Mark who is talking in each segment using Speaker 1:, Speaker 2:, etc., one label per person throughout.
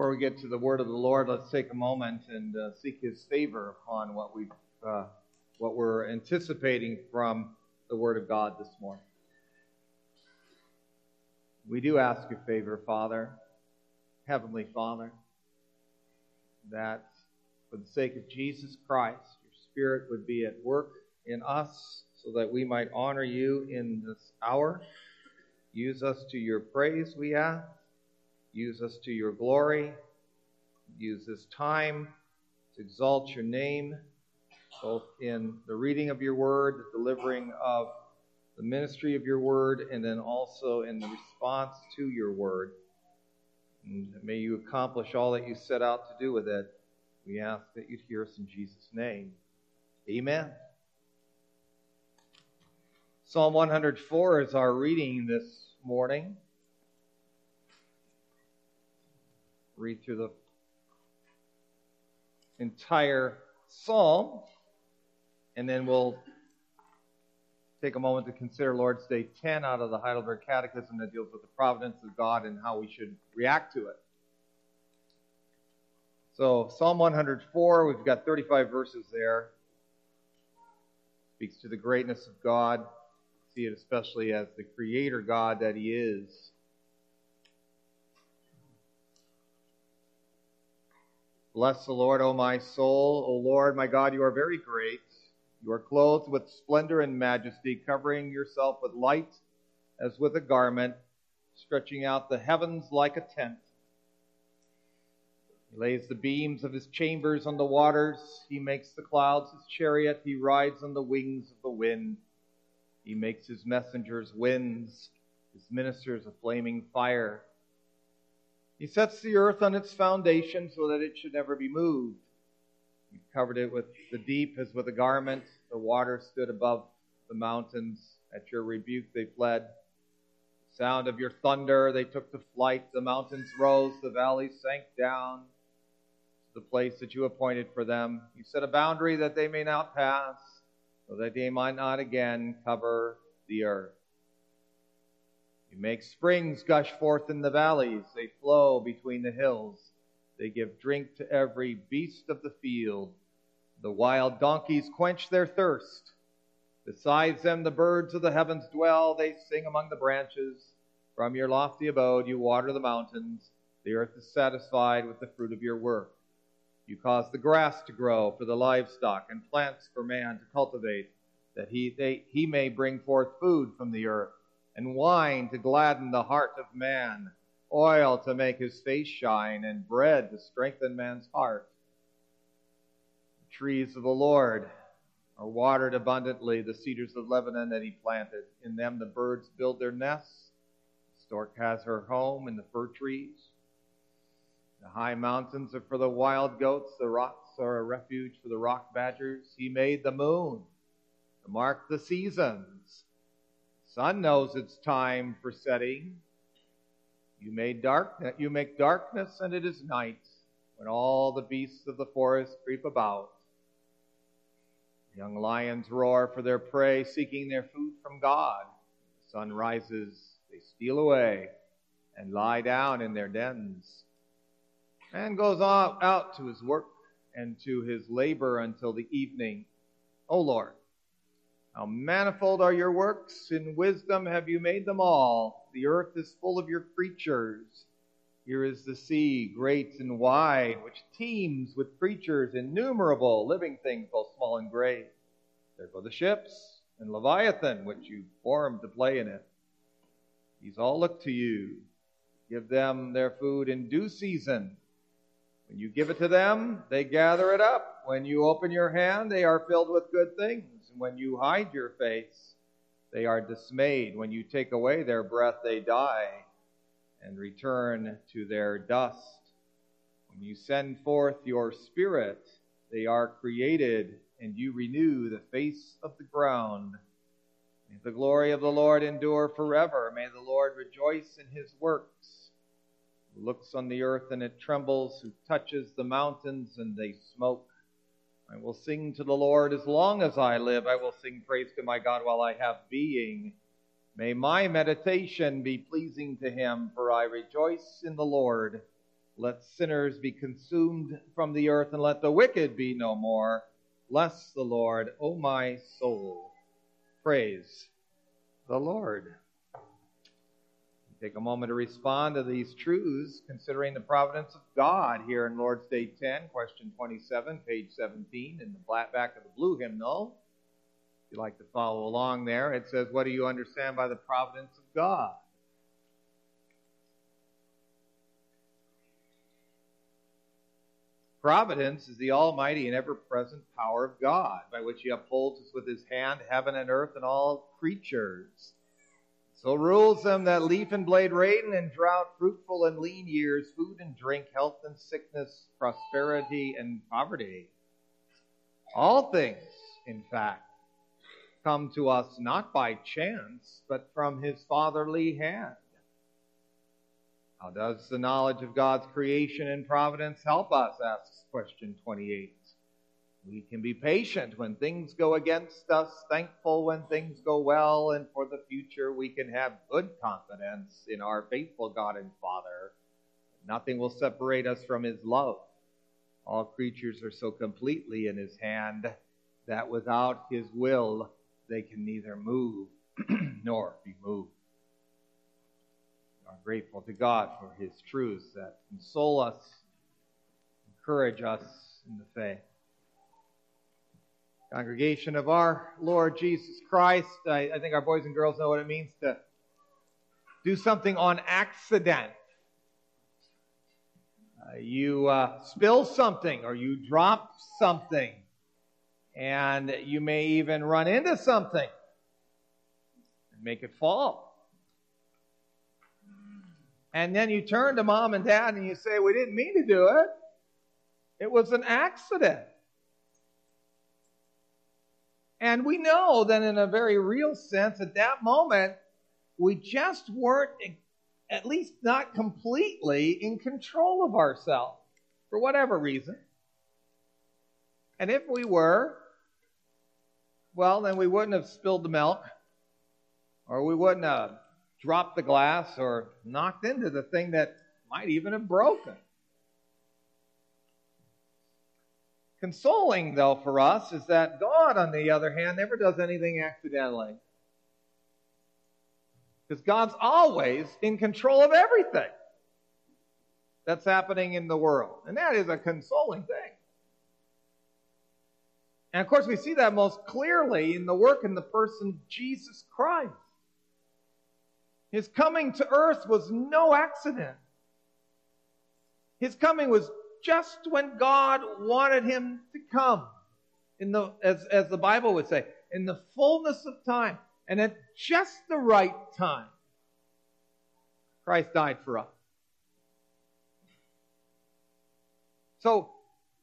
Speaker 1: Before we get to the word of the Lord, let's take a moment and uh, seek His favor upon what we uh, what we're anticipating from the Word of God this morning. We do ask your favor, Father, Heavenly Father, that for the sake of Jesus Christ, your Spirit would be at work in us so that we might honor you in this hour. Use us to your praise, we ask. Use us to your glory. Use this time to exalt your name, both in the reading of your word, the delivering of the ministry of your word, and then also in the response to your word. And may you accomplish all that you set out to do with it. We ask that you'd hear us in Jesus' name. Amen. Psalm 104 is our reading this morning. Read through the entire psalm, and then we'll take a moment to consider Lord's Day 10 out of the Heidelberg Catechism that deals with the providence of God and how we should react to it. So, Psalm 104, we've got 35 verses there. Speaks to the greatness of God. See it especially as the creator God that He is. Bless the Lord, O my soul. O Lord, my God, you are very great. You are clothed with splendor and majesty, covering yourself with light as with a garment, stretching out the heavens like a tent. He lays the beams of his chambers on the waters. He makes the clouds his chariot. He rides on the wings of the wind. He makes his messengers winds, his ministers a flaming fire. He sets the earth on its foundation so that it should never be moved. He covered it with the deep as with a garment. The water stood above the mountains. At your rebuke they fled. The sound of your thunder they took to flight. The mountains rose, the valleys sank down to the place that you appointed for them. You set a boundary that they may not pass, so that they might not again cover the earth. You make springs gush forth in the valleys, they flow between the hills. They give drink to every beast of the field. The wild donkeys quench their thirst. Besides them, the birds of the heavens dwell. They sing among the branches. From your lofty abode, you water the mountains. The earth is satisfied with the fruit of your work. You cause the grass to grow for the livestock and plants for man to cultivate, that he, they, he may bring forth food from the earth and wine to gladden the heart of man, oil to make his face shine, and bread to strengthen man's heart. The trees of the Lord are watered abundantly, the cedars of Lebanon that he planted. In them the birds build their nests. The stork has her home in the fir trees. The high mountains are for the wild goats, the rocks are a refuge for the rock badgers. He made the moon to mark the seasons sun knows it's time for setting. You made dark you make darkness and it is night when all the beasts of the forest creep about. Young lions roar for their prey, seeking their food from God. The sun rises, they steal away and lie down in their dens. Man goes out, out to his work and to his labor until the evening. O Lord, how manifold are your works! In wisdom have you made them all. The earth is full of your creatures. Here is the sea, great and wide, which teems with creatures innumerable, living things both small and great. There go the ships and Leviathan, which you formed to play in it. These all look to you. Give them their food in due season. When you give it to them, they gather it up. When you open your hand, they are filled with good things. And when you hide your face, they are dismayed. When you take away their breath, they die and return to their dust. When you send forth your spirit, they are created, and you renew the face of the ground. May the glory of the Lord endure forever. May the Lord rejoice in his works. Who looks on the earth and it trembles, who touches the mountains and they smoke. I will sing to the Lord as long as I live. I will sing praise to my God while I have being. May my meditation be pleasing to him, for I rejoice in the Lord. Let sinners be consumed from the earth, and let the wicked be no more. Bless the Lord, O my soul. Praise the Lord. Take a moment to respond to these truths, considering the providence of God here in Lord's Day 10, question 27, page 17, in the flat back of the blue hymnal. If you'd like to follow along there, it says, What do you understand by the providence of God? Providence is the almighty and ever present power of God, by which he upholds us with his hand heaven and earth and all creatures. So rules them that leaf and blade rain and drought, fruitful and lean years, food and drink, health and sickness, prosperity and poverty. All things, in fact, come to us not by chance, but from his fatherly hand. How does the knowledge of God's creation and providence help us? asks question 28. We can be patient when things go against us, thankful when things go well, and for the future we can have good confidence in our faithful God and Father. Nothing will separate us from His love. All creatures are so completely in His hand that without His will they can neither move nor be moved We are grateful to God for His truths that console us, encourage us in the faith. Congregation of our Lord Jesus Christ, I, I think our boys and girls know what it means to do something on accident. Uh, you uh, spill something or you drop something, and you may even run into something and make it fall. And then you turn to mom and dad and you say, We didn't mean to do it. It was an accident. And we know that in a very real sense, at that moment, we just weren't, at least not completely, in control of ourselves for whatever reason. And if we were, well, then we wouldn't have spilled the milk, or we wouldn't have dropped the glass or knocked into the thing that might even have broken. Consoling, though, for us is that God, on the other hand, never does anything accidentally. Because God's always in control of everything that's happening in the world. And that is a consoling thing. And of course, we see that most clearly in the work in the person Jesus Christ. His coming to earth was no accident. His coming was just when God wanted him to come. In the, as, as the Bible would say, in the fullness of time and at just the right time. Christ died for us. So,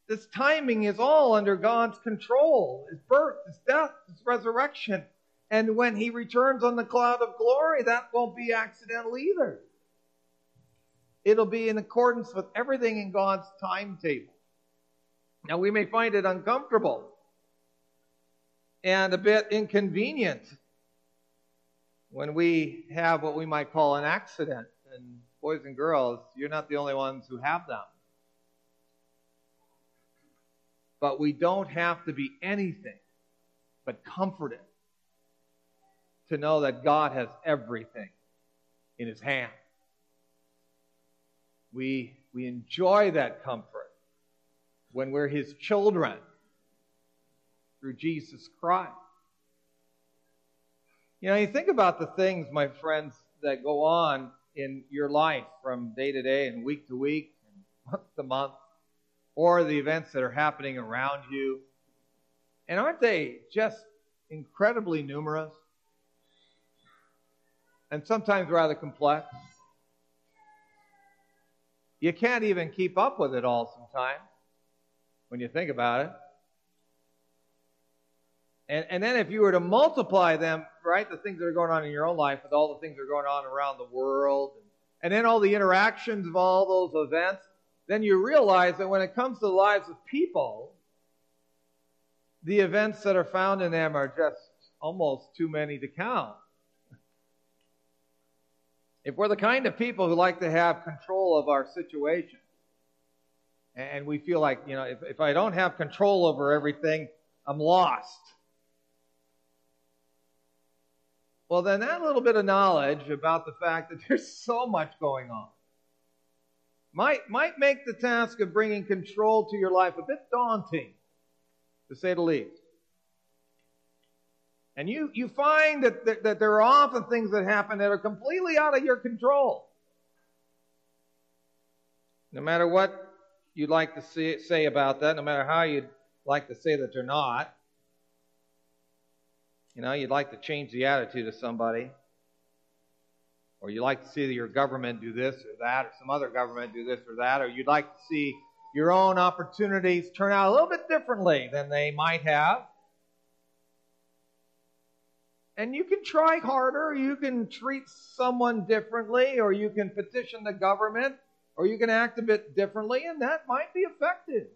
Speaker 1: this timing is all under God's control. His birth, his death, his resurrection. And when he returns on the cloud of glory, that won't be accidental either. It'll be in accordance with everything in God's timetable. Now, we may find it uncomfortable and a bit inconvenient when we have what we might call an accident. And boys and girls, you're not the only ones who have them. But we don't have to be anything but comforted to know that God has everything in his hand. We, we enjoy that comfort when we're his children through Jesus Christ. You know, you think about the things, my friends, that go on in your life from day to day and week to week and month to month, or the events that are happening around you. And aren't they just incredibly numerous? and sometimes rather complex. You can't even keep up with it all sometimes when you think about it. And, and then if you were to multiply them, right, the things that are going on in your own life with all the things that are going on around the world, and, and then all the interactions of all those events, then you realize that when it comes to the lives of people, the events that are found in them are just almost too many to count. If we're the kind of people who like to have control of our situation, And we feel like, you know, if, if I don't have control over everything, I'm lost. Well, then that little bit of knowledge about the fact that there's so much going on might, might make the task of bringing control to your life a bit daunting, to say the least. And you, you find that, that, that there are often things that happen that are completely out of your control. No matter what you'd like to see, say about that, no matter how you'd like to say that they're not, you know, you'd like to change the attitude of somebody, or you'd like to see your government do this or that, or some other government do this or that, or you'd like to see your own opportunities turn out a little bit differently than they might have. And you can try harder, you can treat someone differently, or you can petition the government, or you can act a bit differently, and that might be effective.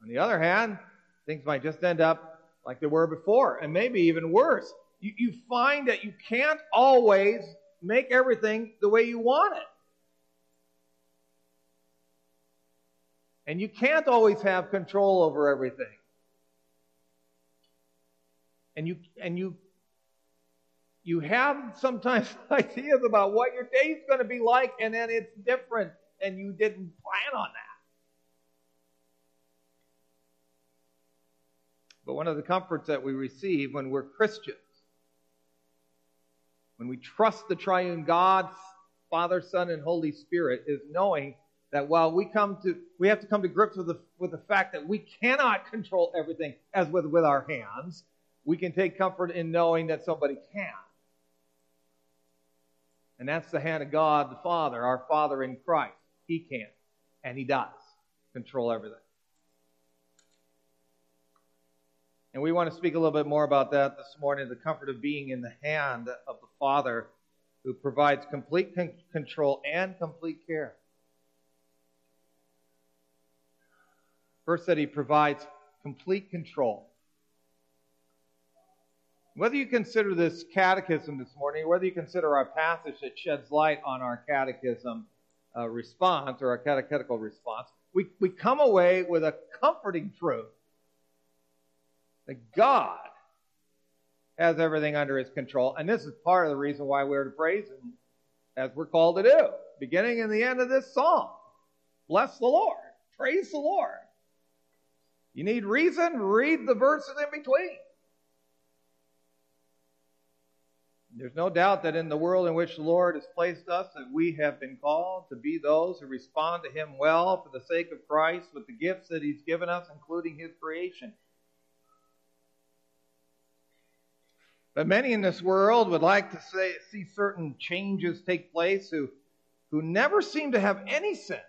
Speaker 1: On the other hand, things might just end up like they were before, and maybe even worse. You, you find that you can't always make everything the way you want it. And you can't always have control over everything. And you and you you have sometimes ideas about what your day's going to be like, and then it's different, and you didn't plan on that. But one of the comforts that we receive when we're Christians, when we trust the triune God, Father, Son, and Holy Spirit, is knowing that while we come to, we have to come to grips with the, with the fact that we cannot control everything as with, with our hands, we can take comfort in knowing that somebody can. And that's the hand of God the Father, our Father in Christ. He can, and He does control everything. And we want to speak a little bit more about that this morning the comfort of being in the hand of the Father who provides complete con- control and complete care. First, that He provides complete control. Whether you consider this catechism this morning, whether you consider our passage that sheds light on our catechism uh, response or our catechetical response, we, we come away with a comforting truth that God has everything under his control. And this is part of the reason why we're to praise him as we're called to do, beginning and the end of this song. Bless the Lord. Praise the Lord. You need reason? Read the verses in between. There's no doubt that in the world in which the Lord has placed us, that we have been called to be those who respond to Him well for the sake of Christ with the gifts that He's given us, including His creation. But many in this world would like to say, see certain changes take place who, who never seem to have any sense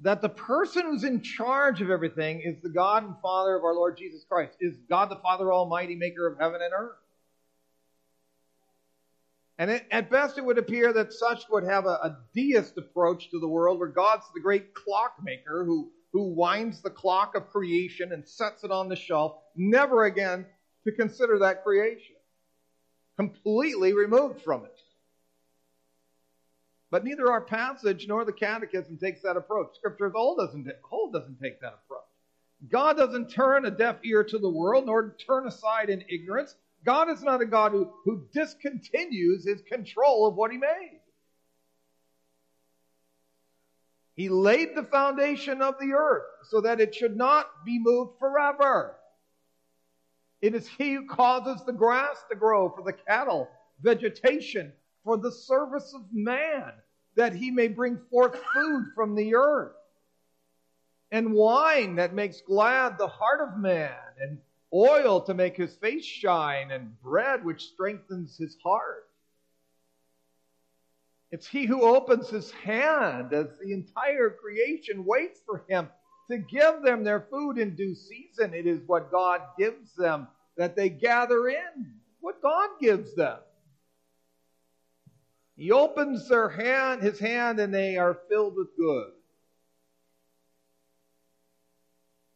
Speaker 1: that the person who's in charge of everything is the God and Father of our Lord Jesus Christ, is God the Father Almighty, maker of heaven and earth. And it, at best, it would appear that such would have a, a deist approach to the world, where God's the great clockmaker who, who winds the clock of creation and sets it on the shelf, never again to consider that creation, completely removed from it. But neither our passage nor the catechism takes that approach. Scripture as whole doesn't, whole doesn't take that approach. God doesn't turn a deaf ear to the world nor turn aside in ignorance. God is not a God who, who discontinues his control of what he made. He laid the foundation of the earth so that it should not be moved forever. It is He who causes the grass to grow for the cattle, vegetation for the service of man, that he may bring forth food from the earth, and wine that makes glad the heart of man, and oil to make his face shine, and bread which strengthens his heart. It's he who opens his hand as the entire creation waits for him to give them their food in due season. It is what God gives them that they gather in, what God gives them. He opens their hand, his hand, and they are filled with good.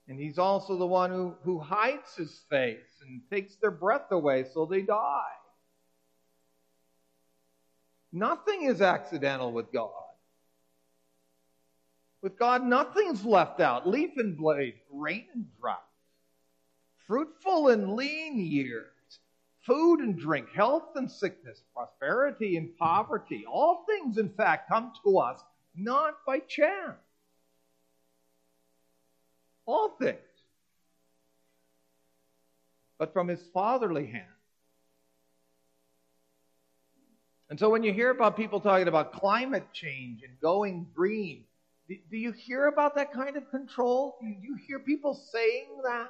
Speaker 1: And he's also the one who, who hides his face and takes their breath away so they die. Nothing is accidental with God. With God, nothing's left out. Leaf and blade, rain and drought, fruitful and lean years, food and drink, health and sickness, prosperity and poverty. All things, in fact, come to us not by chance. All things. But from his fatherly hand. And so when you hear about people talking about climate change and going green, do, you hear about that kind of control? Do you hear people saying that?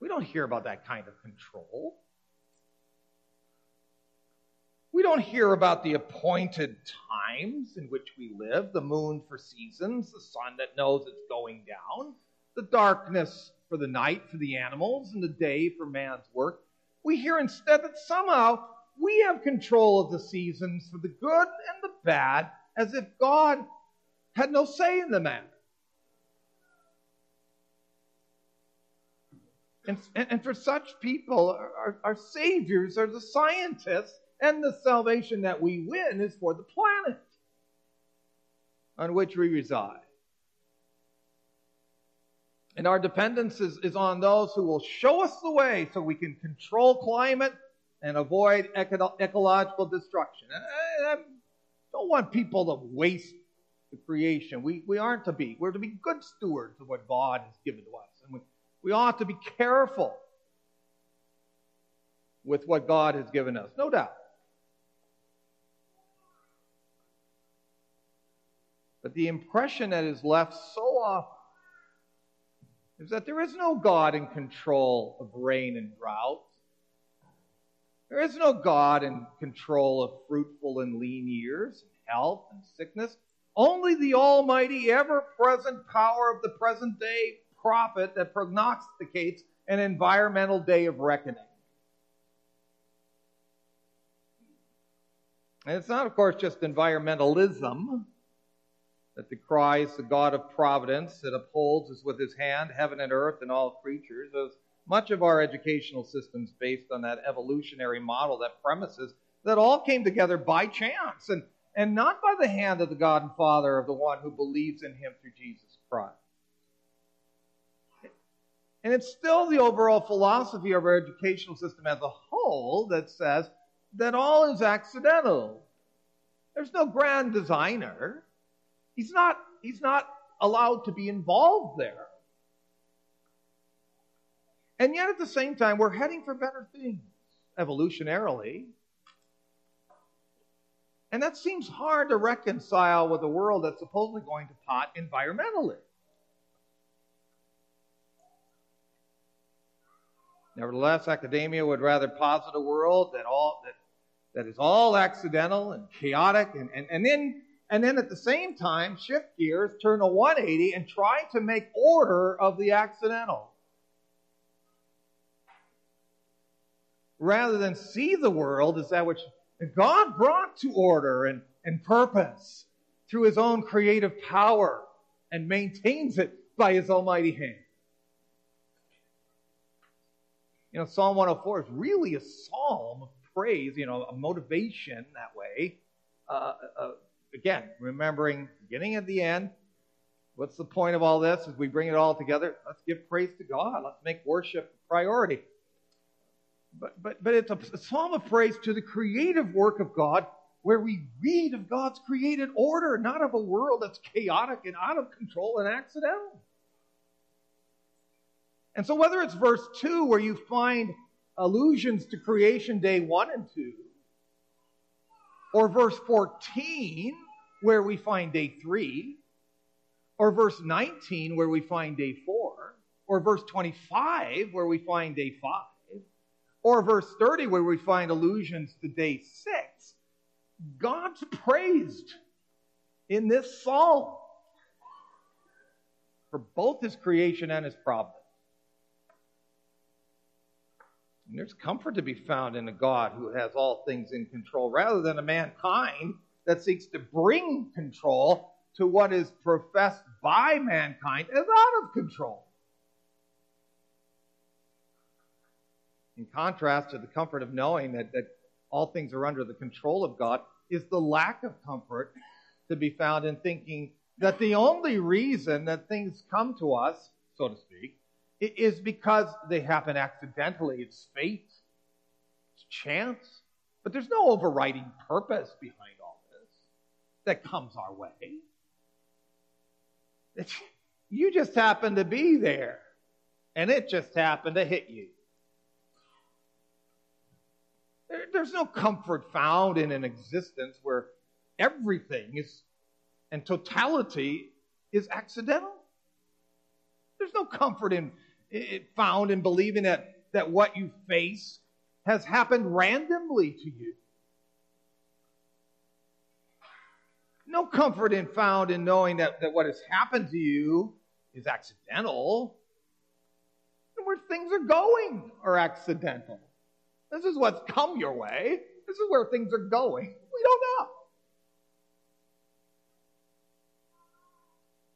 Speaker 1: We don't hear about that kind of control. We don't hear about the appointed times in which we live, the moon for seasons, the sun that knows it's going down, the darkness for the night for the animals and the day for man's work. We hear instead that somehow we have control of the seasons for the good and the bad, as if God had no say in the matter. And, and, for such people, our, our saviors are the scientists, and the salvation that we win is for the planet on which we reside. And our dependence is, is on those who will show us the way so we can control climate and avoid eco- ecological destruction. I, I don't want people to waste the creation. We, we aren't to be. We're to be good stewards of what God has given to us. And we, we ought to be careful with what God has given us, no doubt. But the impression that is left so often is that there is no God in control of rain and drought. There is no God in control of fruitful and lean years, and health and sickness. Only the almighty, ever present power of the present day prophet that prognosticates an environmental day of reckoning. And it's not, of course, just environmentalism that decries the God of providence, that upholds as with his hand heaven and earth and all creatures, as much of our educational system is based on that evolutionary model that premises that all came together by chance and, and not by the hand of the God and Father of the one who believes in him through Jesus Christ. And it's still the overall philosophy of our educational system as a whole that says that all is accidental. There's no grand designer. He's not, he's not allowed to be involved there. And yet at the same time, we're heading for better things evolutionarily. And that seems hard to reconcile with a world that's supposedly going to pot environmentally. Nevertheless, academia would rather posit a world that all that, that is all accidental and chaotic and, and, and then and then at the same time shift gears, turn a 180, and try to make order of the accidental. Rather than see the world as that which God brought to order and, and purpose through his own creative power and maintains it by his almighty hand. You know, Psalm 104 is really a psalm of praise, you know, a motivation that way. Uh, uh, again, remembering beginning at the end. What's the point of all this? As we bring it all together, let's give praise to God. Let's make worship a priority. But, but, but it's a, a psalm of praise to the creative work of God where we read of God's created order, not of a world that's chaotic and out of control and accidental. And so, whether it's verse 2 where you find allusions to creation day 1 and 2, or verse 14 where we find day 3, or verse 19 where we find day 4, or verse 25 where we find day 5, or verse 30 where we find allusions to day 6, God's praised in this psalm for both his creation and his providence. And there's comfort to be found in a God who has all things in control rather than a mankind that seeks to bring control to what is professed by mankind as out of control. In contrast to the comfort of knowing that, that all things are under the control of God, is the lack of comfort to be found in thinking that the only reason that things come to us, so to speak, is because they happen accidentally. It's fate, it's chance. But there's no overriding purpose behind that comes our way. You just happen to be there, and it just happened to hit you. There, there's no comfort found in an existence where everything is and totality is accidental. There's no comfort in found in believing that, that what you face has happened randomly to you. No comfort in found in knowing that, that what has happened to you is accidental. And where things are going are accidental. This is what's come your way. This is where things are going. We don't know.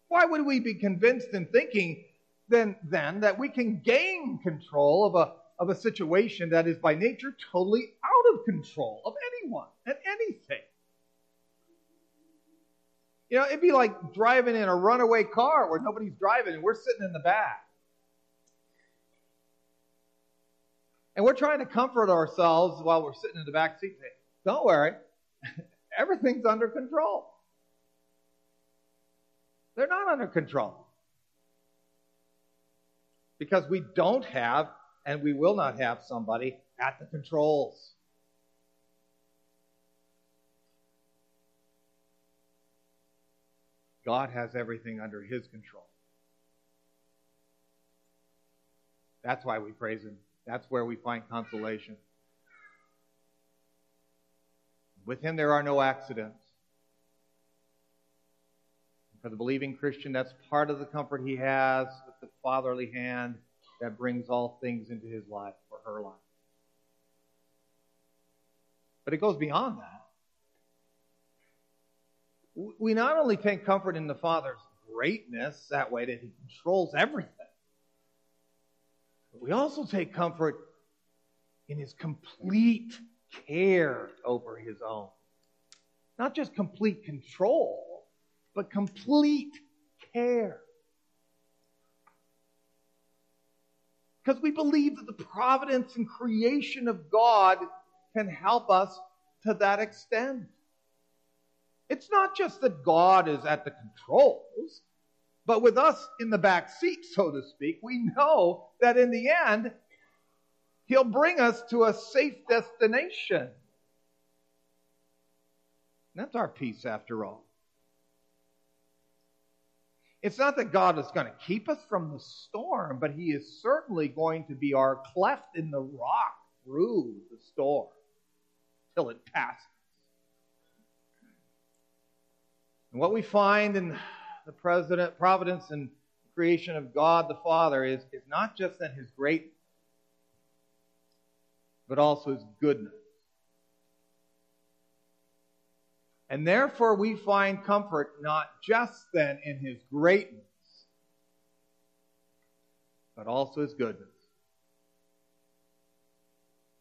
Speaker 1: Why would we be convinced in thinking then, then that we can gain control of a, of a situation that is by nature totally out of control of anyone and anything? You know, it'd be like driving in a runaway car where nobody's driving and we're sitting in the back. And we're trying to comfort ourselves while we're sitting in the back seat. Saying, Don't worry, everything's under control. They're not under control. Because we don't have and we will not have somebody at the controls. God has everything under His control. That's why we praise Him. That's where we find consolation. With Him, there are no accidents. For the believing Christian, that's part of the comfort he has with the fatherly hand that brings all things into his life or her life. But it goes beyond that. We not only take comfort in the Father's greatness, that way that he controls everything, but we also take comfort in his complete care over his own. Not just complete control, but complete care. Because we believe that the providence and creation of God can help us to that extent. It's not just that God is at the controls, but with us in the back seat, so to speak, we know that in the end, He'll bring us to a safe destination. That's our peace after all. It's not that God is going to keep us from the storm, but He is certainly going to be our cleft in the rock through the storm till it passes. And what we find in the president, providence and creation of God the Father is, is not just that His greatness, but also His goodness. And therefore, we find comfort not just then in his greatness, but also his goodness.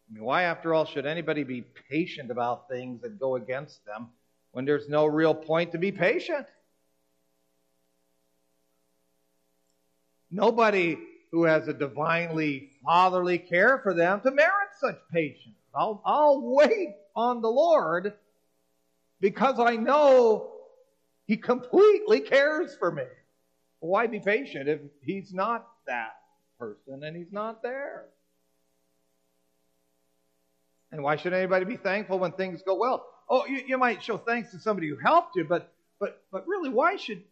Speaker 1: I mean, why, after all, should anybody be patient about things that go against them when there's no real point to be patient? Nobody who has a divinely fatherly care for them to merit such patience. I'll, I'll wait on the Lord because I know He completely cares for me. Why be patient if He's not that person and He's not there? And why should anybody be thankful when things go well? Oh, you, you might show thanks to somebody who helped you, but but but really, why should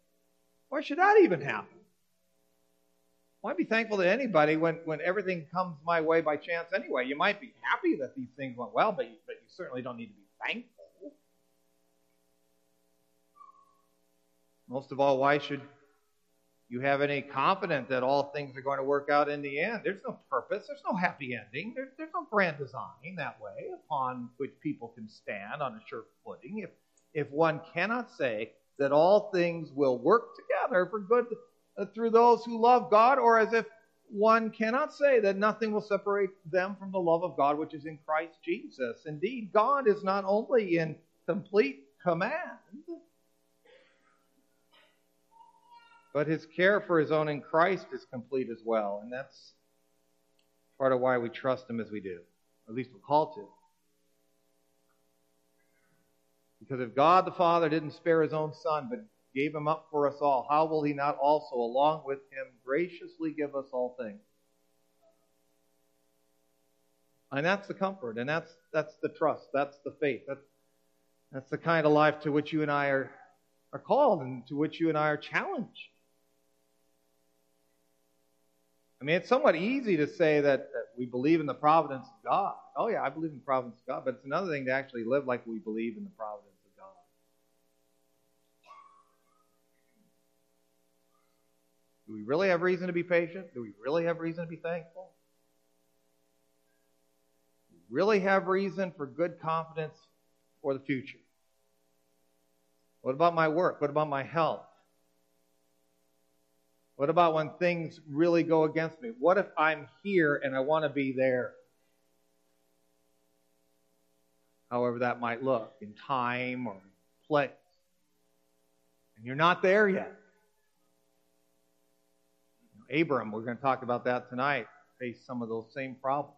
Speaker 1: why should that even happen? Why be thankful to anybody when, when everything comes my way by chance anyway? You might be happy that these things went well, but you, but you certainly don't need to be thankful. Most of all, why should you have any confidence that all things are going to work out in the end? There's no purpose. There's no happy ending. There's, there's no grand design that way upon which people can stand on a sure footing. If, if one cannot say that all things will work together for good uh, through those who love God, or as if one cannot say that nothing will separate them from the love of God which is in Christ Jesus. Indeed, God is not only in complete command, but his care for his own in Christ is complete as well. And that's part of why we trust him as we do. At least we're called to. Because if God the Father didn't spare his own Son, but gave him up for us all, how will he not also, along with him, graciously give us all things? And that's the comfort, and that's that's the trust, that's the faith, that's that's the kind of life to which you and I are are called, and to which you and I are challenged. I mean, it's somewhat easy to say that, that we believe in the providence of God. Oh yeah, I believe in the providence of God, but it's another thing to actually live like we believe in the providence of God. Do we really have reason to be patient? Do we really have reason to be thankful? Do we really have reason for good confidence for the future? What about my work? What about my health? What about when things really go against me? What if I'm here and I want to be there? However, that might look in time or place. And you're not there yet. Abram, we're going to talk about that tonight, faced some of those same problems.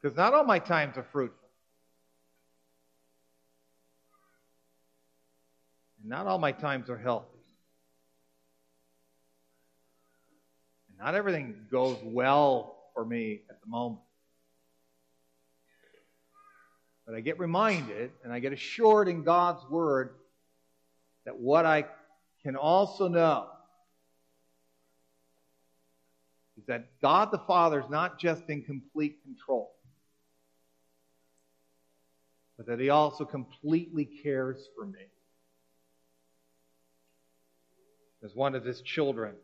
Speaker 1: Because not all my times are fruitful. And not all my times are healthy. And not everything goes well for me at the moment. But I get reminded and I get assured in God's Word that what I can also know is that God the Father is not just in complete control, but that He also completely cares for me as one of His children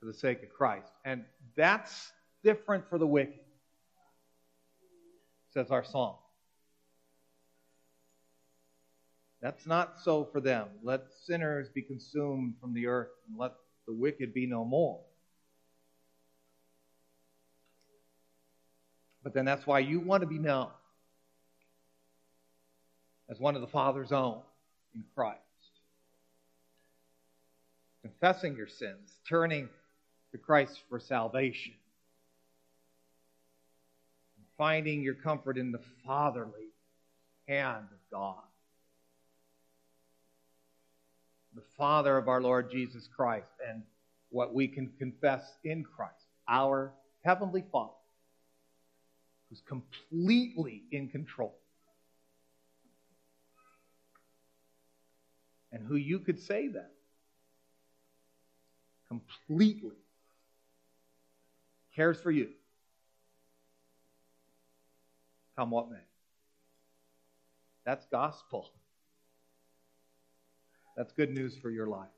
Speaker 1: for the sake of Christ. And that's different for the wicked, says our song. That's not so for them. Let sinners be consumed from the earth, and let the wicked be no more. But then that's why you want to be known as one of the Father's own in Christ. Confessing your sins, turning to Christ for salvation, finding your comfort in the fatherly hand of God the Father of our Lord Jesus Christ and what we can confess in Christ, our Heavenly Father, who's completely in control. And who you could say that completely cares for you. Come what may. That's gospel. That's good news for your life.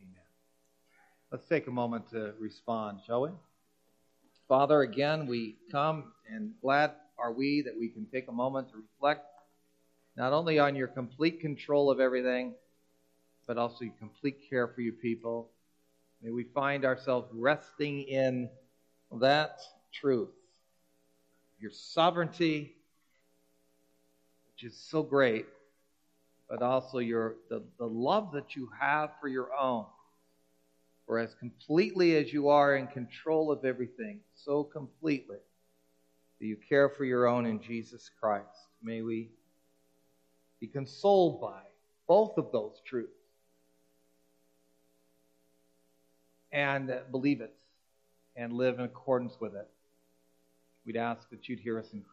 Speaker 1: Amen. Let's take a moment to respond, shall we? Father, again, we come and glad are we that we can take a moment to reflect not only on your complete control of everything, but also your complete care for your people. May we find ourselves resting in that truth, your sovereignty, which is so great, but also your the, the love that you have for your own. For as completely as you are in control of everything, so completely do you care for your own in Jesus Christ. May we be consoled by both of those truths and believe it and live in accordance with it. We'd ask that you'd hear us in.